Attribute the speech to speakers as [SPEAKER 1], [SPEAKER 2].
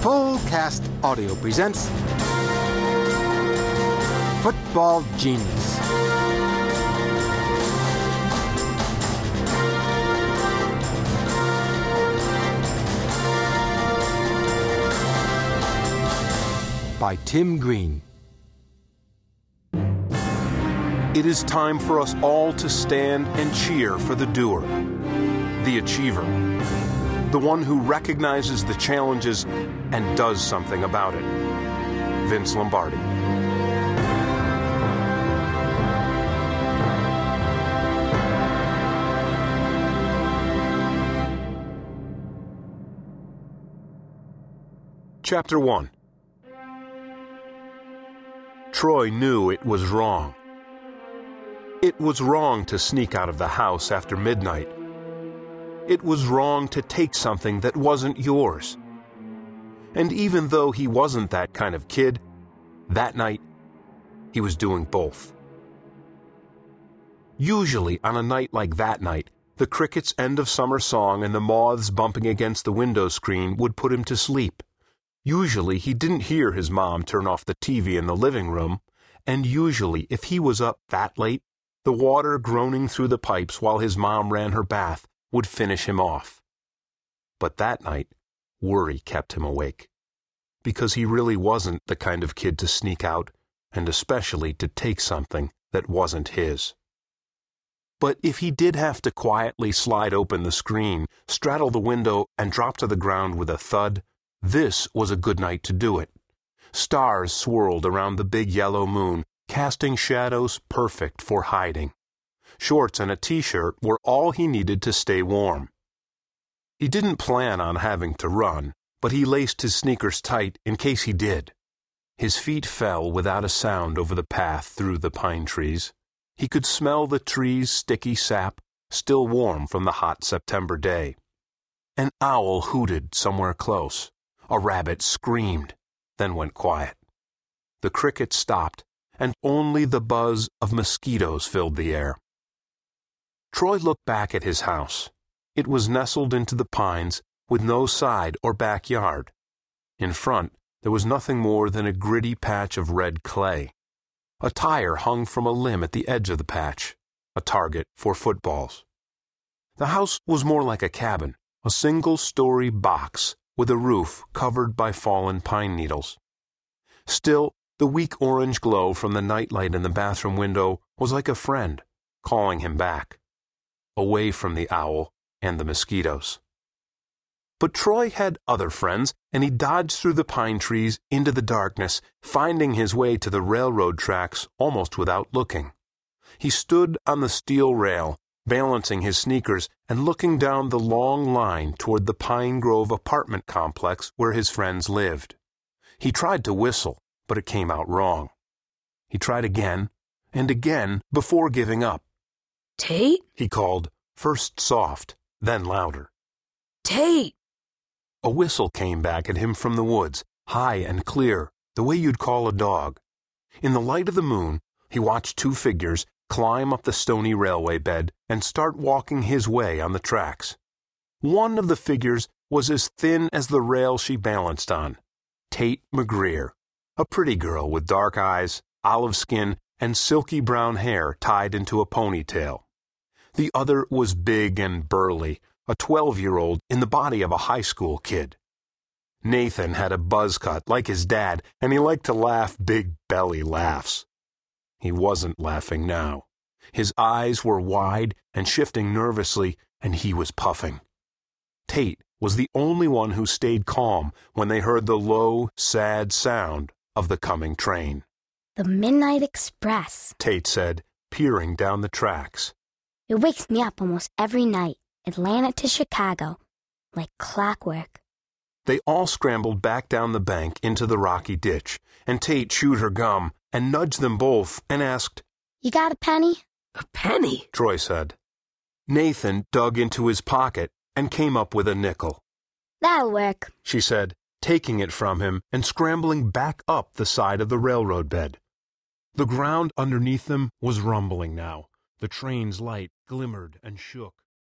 [SPEAKER 1] Full Cast Audio presents Football Genius. By Tim Green.
[SPEAKER 2] It is time for us all to stand and cheer for the doer, the achiever, the one who recognizes the challenges and does something about it. Vince Lombardi. Chapter 1 Troy knew it was wrong. It was wrong to sneak out of the house after midnight. It was wrong to take something that wasn't yours. And even though he wasn't that kind of kid, that night, he was doing both. Usually, on a night like that night, the cricket's end of summer song and the moths bumping against the window screen would put him to sleep. Usually, he didn't hear his mom turn off the TV in the living room, and usually, if he was up that late, the water groaning through the pipes while his mom ran her bath would finish him off. But that night, worry kept him awake. Because he really wasn't the kind of kid to sneak out, and especially to take something that wasn't his. But if he did have to quietly slide open the screen, straddle the window, and drop to the ground with a thud, this was a good night to do it. Stars swirled around the big yellow moon, casting shadows perfect for hiding. Shorts and a t-shirt were all he needed to stay warm. He didn't plan on having to run, but he laced his sneakers tight in case he did. His feet fell without a sound over the path through the pine trees. He could smell the trees' sticky sap, still warm from the hot September day. An owl hooted somewhere close. A rabbit screamed, then went quiet. The cricket stopped, and only the buzz of mosquitoes filled the air. Troy looked back at his house. It was nestled into the pines with no side or backyard. In front, there was nothing more than a gritty patch of red clay. A tire hung from a limb at the edge of the patch, a target for footballs. The house was more like a cabin, a single story box with a roof covered by fallen pine needles. Still, the weak orange glow from the nightlight in the bathroom window was like a friend, calling him back, away from the owl and the mosquitoes. But Troy had other friends, and he dodged through the pine trees into the darkness, finding his way to the railroad tracks almost without looking. He stood on the steel rail, balancing his sneakers and looking down the long line toward the Pine Grove apartment complex where his friends lived. He tried to whistle, but it came out wrong. He tried again and again before giving up.
[SPEAKER 3] Tate?
[SPEAKER 2] He called, first soft, then louder.
[SPEAKER 3] Tate!
[SPEAKER 2] A whistle came back at him from the woods, high and clear, the way you'd call a dog. In the light of the moon, he watched two figures climb up the stony railway bed and start walking his way on the tracks. One of the figures was as thin as the rail she balanced on. Tate McGreer, a pretty girl with dark eyes, olive skin, and silky brown hair tied into a ponytail. The other was big and burly, a 12 year old in the body of a high school kid. Nathan had a buzz cut like his dad, and he liked to laugh big belly laughs. He wasn't laughing now. His eyes were wide and shifting nervously, and he was puffing. Tate was the only one who stayed calm when they heard the low, sad sound of the coming train.
[SPEAKER 4] The Midnight Express.
[SPEAKER 2] Tate said, peering down the tracks.
[SPEAKER 4] It wakes me up almost every night, Atlanta to Chicago, like clockwork.
[SPEAKER 2] They all scrambled back down the bank into the rocky ditch, and Tate chewed her gum and nudged them both and asked,
[SPEAKER 4] You got a penny?
[SPEAKER 3] A penny?
[SPEAKER 2] Troy said. Nathan dug into his pocket and came up with a nickel.
[SPEAKER 4] That'll work.
[SPEAKER 2] She said, taking it from him and scrambling back up the side of the railroad bed. The ground underneath them was rumbling now. The train's light glimmered and shook.